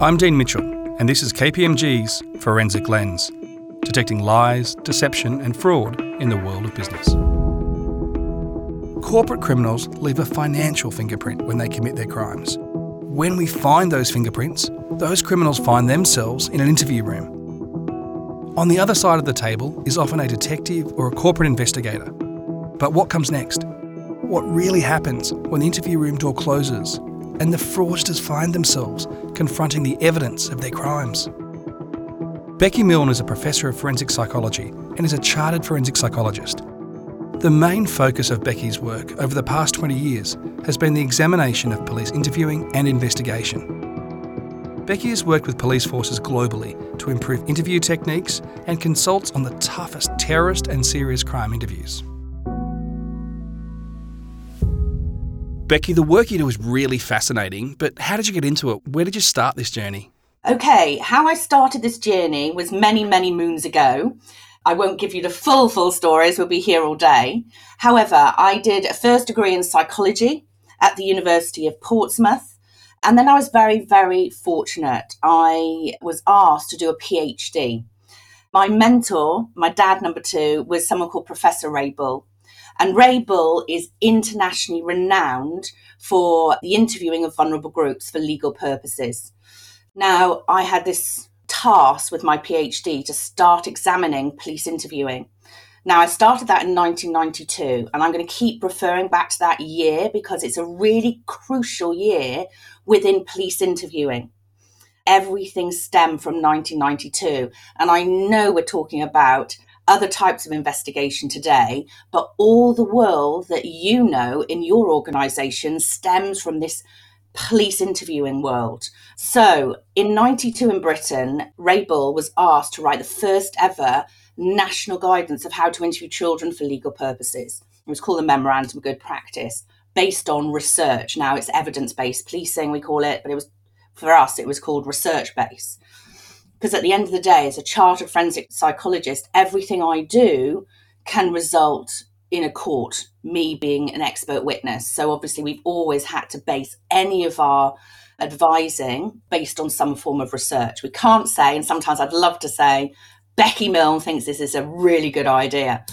I'm Dean Mitchell, and this is KPMG's Forensic Lens, detecting lies, deception, and fraud in the world of business. Corporate criminals leave a financial fingerprint when they commit their crimes. When we find those fingerprints, those criminals find themselves in an interview room. On the other side of the table is often a detective or a corporate investigator. But what comes next? What really happens when the interview room door closes and the fraudsters find themselves confronting the evidence of their crimes. Becky Milne is a professor of forensic psychology and is a chartered forensic psychologist. The main focus of Becky's work over the past 20 years has been the examination of police interviewing and investigation. Becky has worked with police forces globally to improve interview techniques and consults on the toughest terrorist and serious crime interviews. Becky, the work you do is really fascinating, but how did you get into it? Where did you start this journey? Okay, how I started this journey was many, many moons ago. I won't give you the full, full stories, we'll be here all day. However, I did a first degree in psychology at the University of Portsmouth. And then I was very, very fortunate. I was asked to do a PhD. My mentor, my dad number two, was someone called Professor Ray Bull. And Ray Bull is internationally renowned for the interviewing of vulnerable groups for legal purposes. Now, I had this task with my PhD to start examining police interviewing. Now, I started that in 1992, and I'm going to keep referring back to that year because it's a really crucial year within police interviewing. Everything stemmed from 1992, and I know we're talking about other types of investigation today, but all the world that you know in your organization stems from this police interviewing world. So in 92 in Britain, Ray Bull was asked to write the first ever national guidance of how to interview children for legal purposes. It was called the Memorandum of Good Practice, based on research. Now it's evidence based policing, we call it, but it was for us, it was called research based. Because at the end of the day, as a chartered forensic psychologist, everything I do can result in a court, me being an expert witness. So obviously, we've always had to base any of our advising based on some form of research. We can't say, and sometimes I'd love to say, Becky Milne thinks this is a really good idea.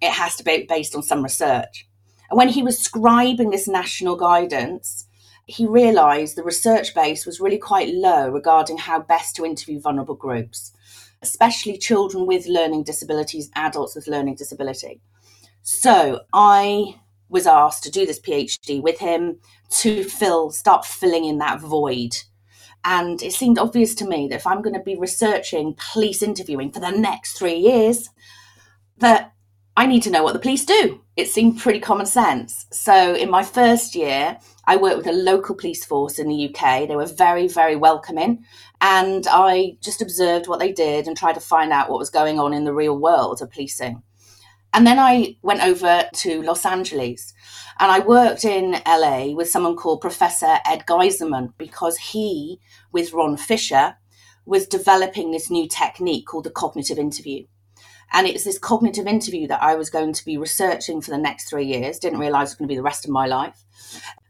It has to be based on some research. And when he was scribing this national guidance, he realised the research base was really quite low regarding how best to interview vulnerable groups, especially children with learning disabilities, adults with learning disability. So I was asked to do this PhD with him to fill, start filling in that void. And it seemed obvious to me that if I'm going to be researching police interviewing for the next three years, that I need to know what the police do. It seemed pretty common sense. So in my first year, I worked with a local police force in the UK. They were very, very welcoming. And I just observed what they did and tried to find out what was going on in the real world of policing. And then I went over to Los Angeles and I worked in LA with someone called Professor Ed Geiselman because he, with Ron Fisher, was developing this new technique called the cognitive interview. And it's this cognitive interview that I was going to be researching for the next three years, didn't realize it was going to be the rest of my life,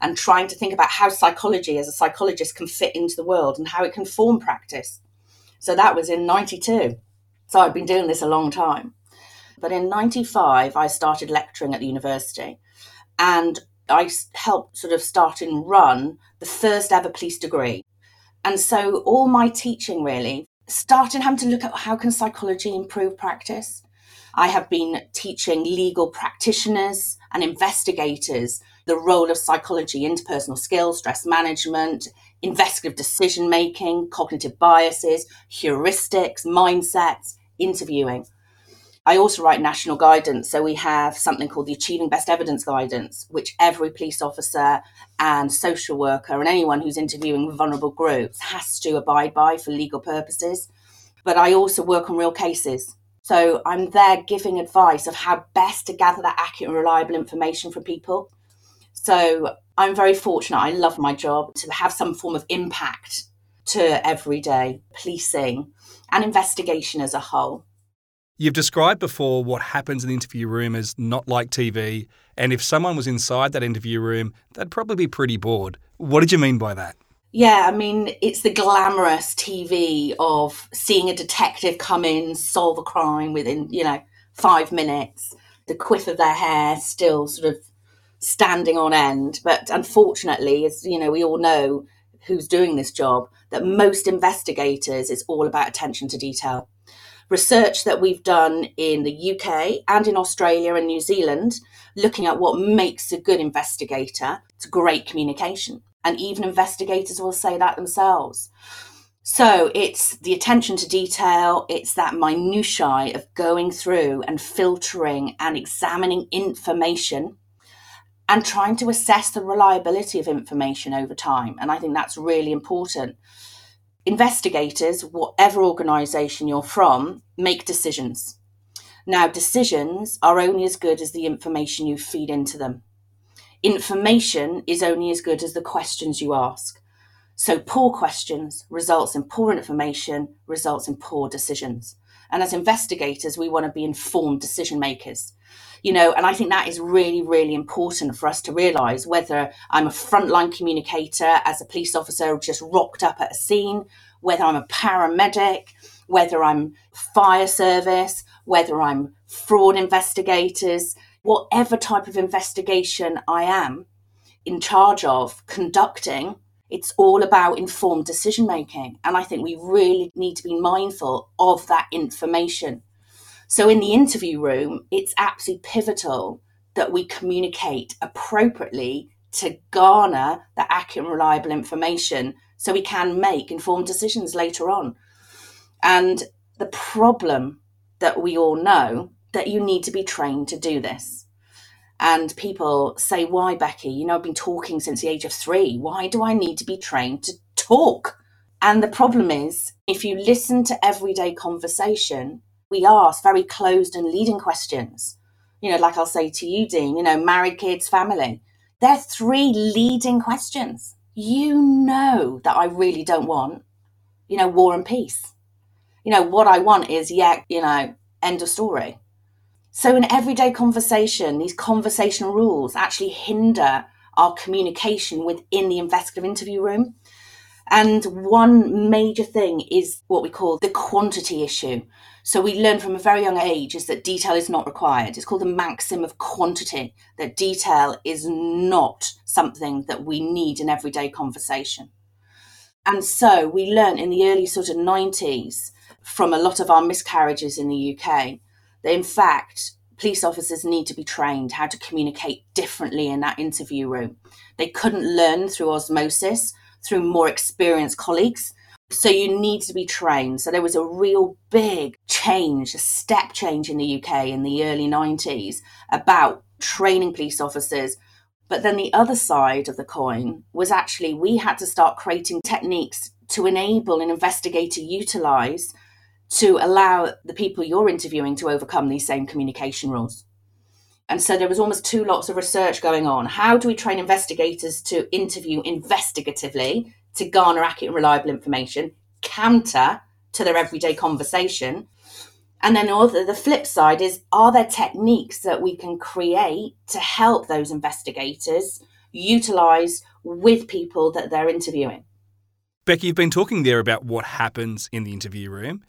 and trying to think about how psychology as a psychologist can fit into the world and how it can form practice. So that was in 92. So I'd been doing this a long time. But in 95, I started lecturing at the university and I helped sort of start and run the first ever police degree. And so all my teaching really started having to look at how can psychology improve practice. I have been teaching legal practitioners and investigators the role of psychology, interpersonal skills, stress management, investigative decision making, cognitive biases, heuristics, mindsets, interviewing. I also write national guidance. So we have something called the Achieving Best Evidence Guidance, which every police officer and social worker and anyone who's interviewing vulnerable groups has to abide by for legal purposes. But I also work on real cases. So I'm there giving advice of how best to gather that accurate and reliable information for people. So I'm very fortunate. I love my job to have some form of impact to everyday policing and investigation as a whole. You've described before what happens in the interview room as not like TV, and if someone was inside that interview room, they'd probably be pretty bored. What did you mean by that? Yeah, I mean, it's the glamorous TV of seeing a detective come in, solve a crime within, you know, five minutes, the quiff of their hair still sort of standing on end. But unfortunately, as you know, we all know who's doing this job, that most investigators, it's all about attention to detail. Research that we've done in the UK and in Australia and New Zealand, looking at what makes a good investigator, it's great communication and even investigators will say that themselves. So it's the attention to detail, it's that minutiae of going through and filtering and examining information and trying to assess the reliability of information over time. And I think that's really important. Investigators, whatever organisation you're from, make decisions. Now, decisions are only as good as the information you feed into them information is only as good as the questions you ask. So poor questions results in poor information, results in poor decisions. And as investigators, we want to be informed decision makers. You know, and I think that is really, really important for us to realize whether I'm a frontline communicator as a police officer just rocked up at a scene, whether I'm a paramedic, whether I'm fire service, whether I'm fraud investigators, whatever type of investigation I am in charge of conducting, it's all about informed decision making. And I think we really need to be mindful of that information. So, in the interview room, it's absolutely pivotal that we communicate appropriately to garner the accurate and reliable information so we can make informed decisions later on. And the problem that we all know that you need to be trained to do this. And people say, Why, Becky? You know, I've been talking since the age of three. Why do I need to be trained to talk? And the problem is, if you listen to everyday conversation, we ask very closed and leading questions. You know, like I'll say to you, Dean, you know, married kids, family. They're three leading questions. You know that I really don't want, you know, war and peace. You know, what I want is, yeah, you know, end of story. So, in everyday conversation, these conversational rules actually hinder our communication within the investigative interview room. And one major thing is what we call the quantity issue. So, we learn from a very young age is that detail is not required. It's called the maxim of quantity, that detail is not something that we need in everyday conversation. And so, we learned in the early sort of 90s from a lot of our miscarriages in the UK that in fact police officers need to be trained how to communicate differently in that interview room. They couldn't learn through osmosis, through more experienced colleagues. So you need to be trained. So there was a real big change, a step change in the UK in the early 90s about training police officers. But then the other side of the coin was actually we had to start creating techniques to enable an investigator utilize to allow the people you're interviewing to overcome these same communication rules. And so there was almost two lots of research going on. How do we train investigators to interview investigatively to garner accurate and reliable information, counter to their everyday conversation? And then the flip side is are there techniques that we can create to help those investigators utilize with people that they're interviewing? Becky, you've been talking there about what happens in the interview room.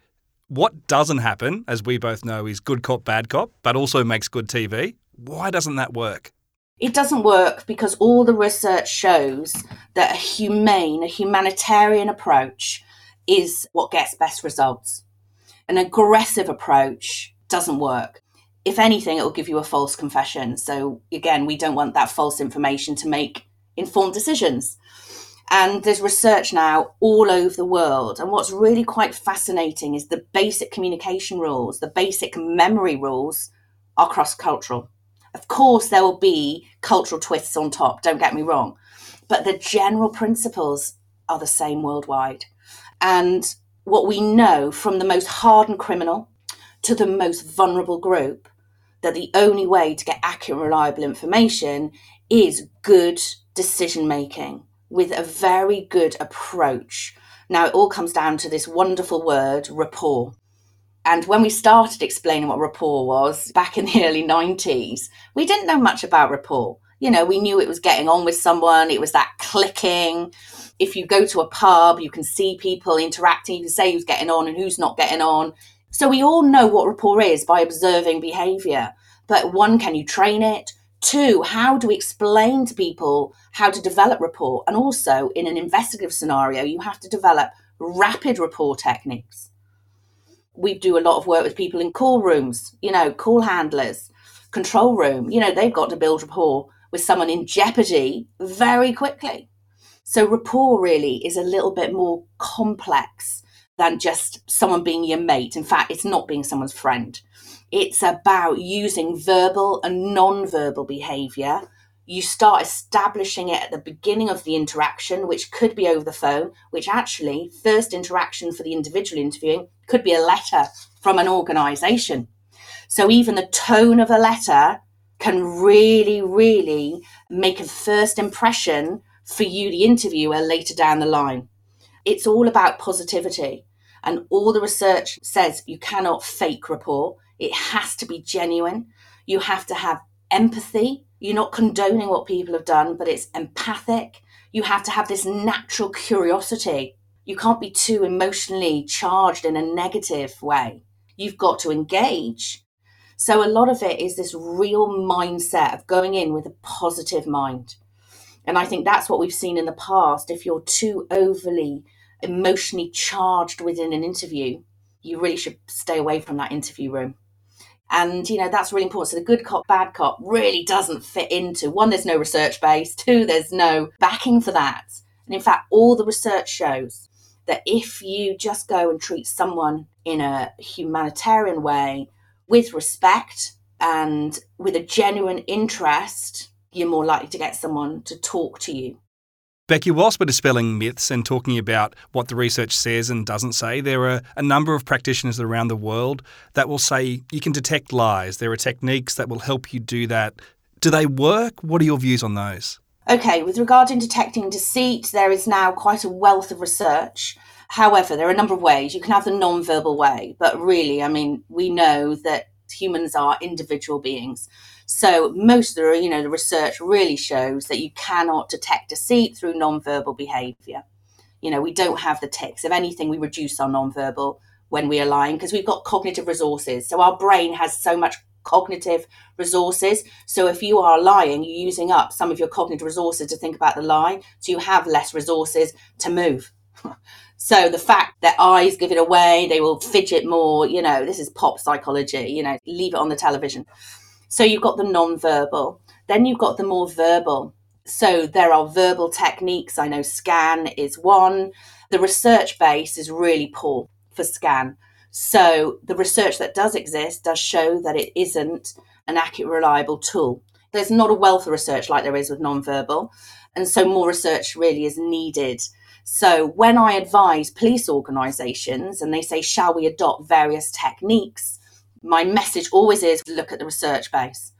What doesn't happen, as we both know, is good cop, bad cop, but also makes good TV. Why doesn't that work? It doesn't work because all the research shows that a humane, a humanitarian approach is what gets best results. An aggressive approach doesn't work. If anything, it will give you a false confession. So, again, we don't want that false information to make informed decisions. And there's research now all over the world. And what's really quite fascinating is the basic communication rules, the basic memory rules are cross cultural. Of course, there will be cultural twists on top, don't get me wrong, but the general principles are the same worldwide. And what we know from the most hardened criminal to the most vulnerable group, that the only way to get accurate, reliable information is good decision making with a very good approach. Now, it all comes down to this wonderful word, rapport. And when we started explaining what rapport was back in the early 90s, we didn't know much about rapport. You know, we knew it was getting on with someone, it was that clicking, If you go to a pub, you can see people interacting, you can say who's getting on and who's not getting on. So we all know what rapport is by observing behavior. But one, can you train it? Two, how do we explain to people how to develop rapport? And also, in an investigative scenario, you have to develop rapid rapport techniques. We do a lot of work with people in call rooms, you know, call handlers, control room. You know, they've got to build rapport with someone in jeopardy very quickly. So, rapport really is a little bit more complex than just someone being your mate. In fact, it's not being someone's friend. It's about using verbal and non-verbal behavior. You start establishing it at the beginning of the interaction, which could be over the phone, which actually, first interaction for the individual interviewing could be a letter from an organization. So even the tone of a letter can really, really make a first impression for you, the interviewer, later down the line. It's all about positivity. And all the research says you cannot fake rapport. It has to be genuine. You have to have empathy. You're not condoning what people have done, but it's empathic. You have to have this natural curiosity. You can't be too emotionally charged in a negative way. You've got to engage. So, a lot of it is this real mindset of going in with a positive mind. And I think that's what we've seen in the past. If you're too overly emotionally charged within an interview, you really should stay away from that interview room. And, you know, that's really important. So the good cop, bad cop really doesn't fit into one, there's no research base, two, there's no backing for that. And in fact, all the research shows that if you just go and treat someone in a humanitarian way with respect and with a genuine interest, you're more likely to get someone to talk to you Becky, whilst we're dispelling myths and talking about what the research says and doesn't say, there are a number of practitioners around the world that will say you can detect lies. There are techniques that will help you do that. Do they work? What are your views on those? Okay, with regard to detecting deceit, there is now quite a wealth of research. However, there are a number of ways. You can have the non-verbal way, but really, I mean, we know that humans are individual beings. So most of the, you know, the research really shows that you cannot detect deceit through non-verbal behavior. You know, we don't have the tics. If anything, we reduce our non-verbal when we are lying because we've got cognitive resources. So our brain has so much cognitive resources. So if you are lying, you're using up some of your cognitive resources to think about the lie. So you have less resources to move. so the fact that eyes give it away, they will fidget more, you know, this is pop psychology, you know, leave it on the television. So you've got the non-verbal, then you've got the more verbal. So there are verbal techniques. I know scan is one. The research base is really poor for scan. So the research that does exist does show that it isn't an accurate, reliable tool. There's not a wealth of research like there is with non-verbal, and so more research really is needed. So when I advise police organisations and they say, "Shall we adopt various techniques?" my message always is look at the research base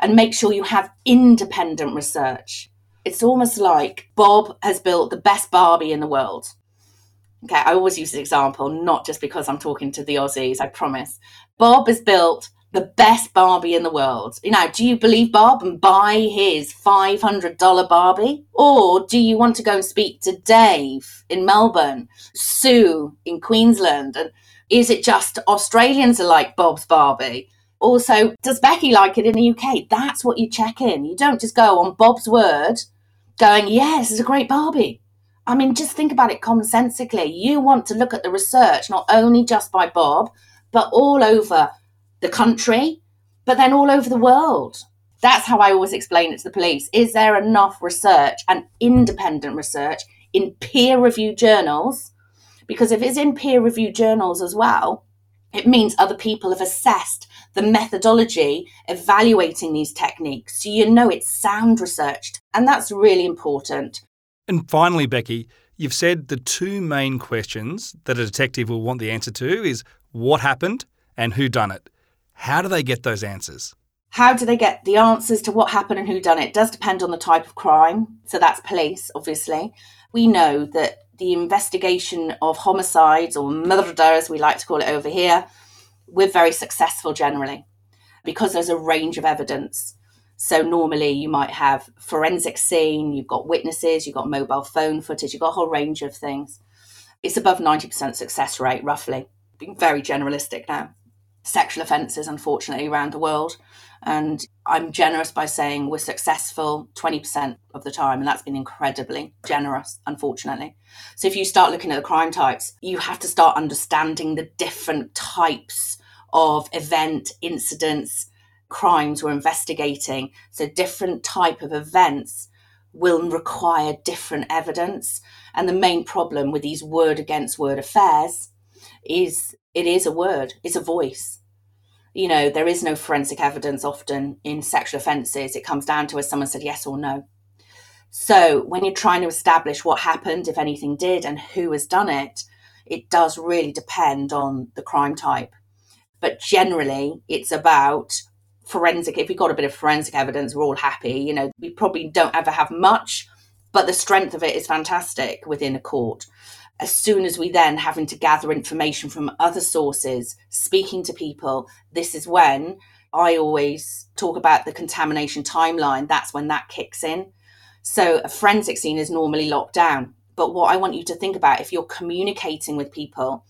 and make sure you have independent research. It's almost like Bob has built the best Barbie in the world. Okay, I always use this example, not just because I'm talking to the Aussies, I promise. Bob has built the best Barbie in the world. You know, do you believe Bob and buy his $500 Barbie? Or do you want to go and speak to Dave in Melbourne, Sue in Queensland, and is it just Australians are like Bob's Barbie? Also, does Becky like it in the UK? That's what you check in. You don't just go on Bob's word going, yes, it's a great Barbie. I mean, just think about it commonsensically. You want to look at the research, not only just by Bob, but all over the country, but then all over the world. That's how I always explain it to the police. Is there enough research and independent research in peer reviewed journals because if it's in peer reviewed journals as well, it means other people have assessed the methodology evaluating these techniques. So you know it's sound researched. And that's really important. And finally, Becky, you've said the two main questions that a detective will want the answer to is what happened and who done it. How do they get those answers? How do they get the answers to what happened and who done it? it does depend on the type of crime. So that's police, obviously. We know that the investigation of homicides or murder, as we like to call it over here, we're very successful generally because there's a range of evidence. So normally you might have forensic scene, you've got witnesses, you've got mobile phone footage, you've got a whole range of things. It's above 90% success rate, roughly. Being very generalistic now. Sexual offences, unfortunately, around the world. And I'm generous by saying we're successful 20% of the time. And that's been incredibly generous, unfortunately. So if you start looking at the crime types, you have to start understanding the different types of event, incidents, crimes we're investigating. So different type of events will require different evidence. And the main problem with these word against word affairs is it is a word, it's a voice. You know, there is no forensic evidence often in sexual offences. It comes down to as someone said yes or no. So when you're trying to establish what happened, if anything did, and who has done it, it does really depend on the crime type. But generally, it's about forensic. If we've got a bit of forensic evidence, we're all happy. You know, we probably don't ever have much, but the strength of it is fantastic within a court as soon as we then having to gather information from other sources, speaking to people, this is when I always talk about the contamination timeline. That's when that kicks in. So a forensic scene is normally locked down. But what I want you to think about if you're communicating with people,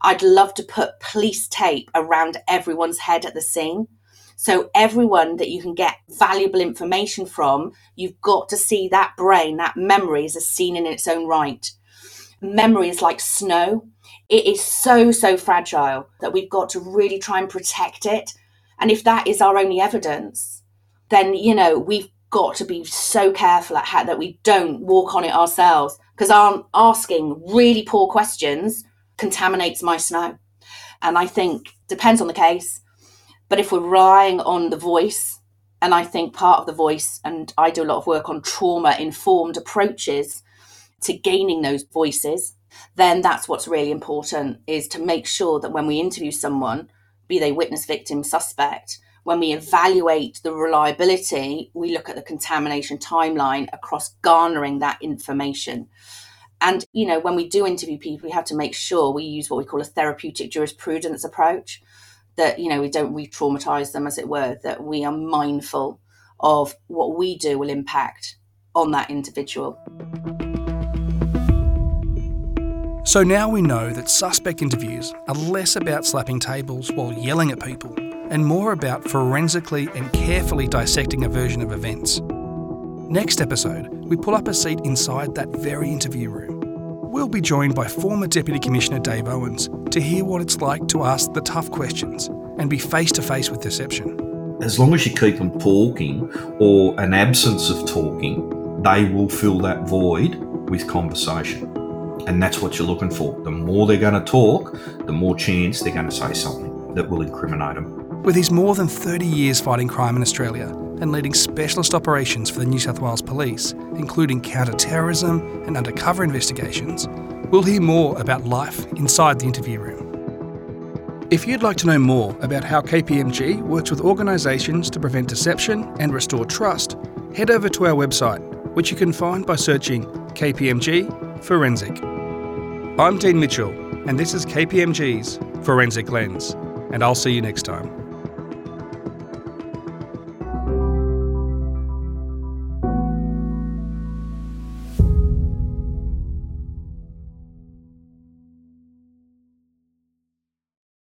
I'd love to put police tape around everyone's head at the scene. So everyone that you can get valuable information from, you've got to see that brain, that memory as a scene in its own right memory is like snow. It is so, so fragile that we've got to really try and protect it. And if that is our only evidence, then, you know, we've got to be so careful at how, that we don't walk on it ourselves because our asking really poor questions contaminates my snow. And I think depends on the case, but if we're relying on the voice, and I think part of the voice, and I do a lot of work on trauma informed approaches to gaining those voices, then that's what's really important is to make sure that when we interview someone, be they witness, victim, suspect, when we evaluate the reliability, we look at the contamination timeline across garnering that information. And, you know, when we do interview people, we have to make sure we use what we call a therapeutic jurisprudence approach, that, you know, we don't re traumatize them, as it were, that we are mindful of what we do will impact on that individual. So now we know that suspect interviews are less about slapping tables while yelling at people and more about forensically and carefully dissecting a version of events. Next episode, we pull up a seat inside that very interview room. We'll be joined by former Deputy Commissioner Dave Owens to hear what it's like to ask the tough questions and be face to face with deception. As long as you keep them talking or an absence of talking, they will fill that void with conversation. And that's what you're looking for. The more they're going to talk, the more chance they're going to say something that will incriminate them. With his more than 30 years fighting crime in Australia and leading specialist operations for the New South Wales Police, including counter-terrorism and undercover investigations, we'll hear more about life inside the interview room. If you'd like to know more about how KPMG works with organisations to prevent deception and restore trust, head over to our website, which you can find by searching KPMG Forensic. I'm Dean Mitchell, and this is KPMG's Forensic Lens, and I'll see you next time.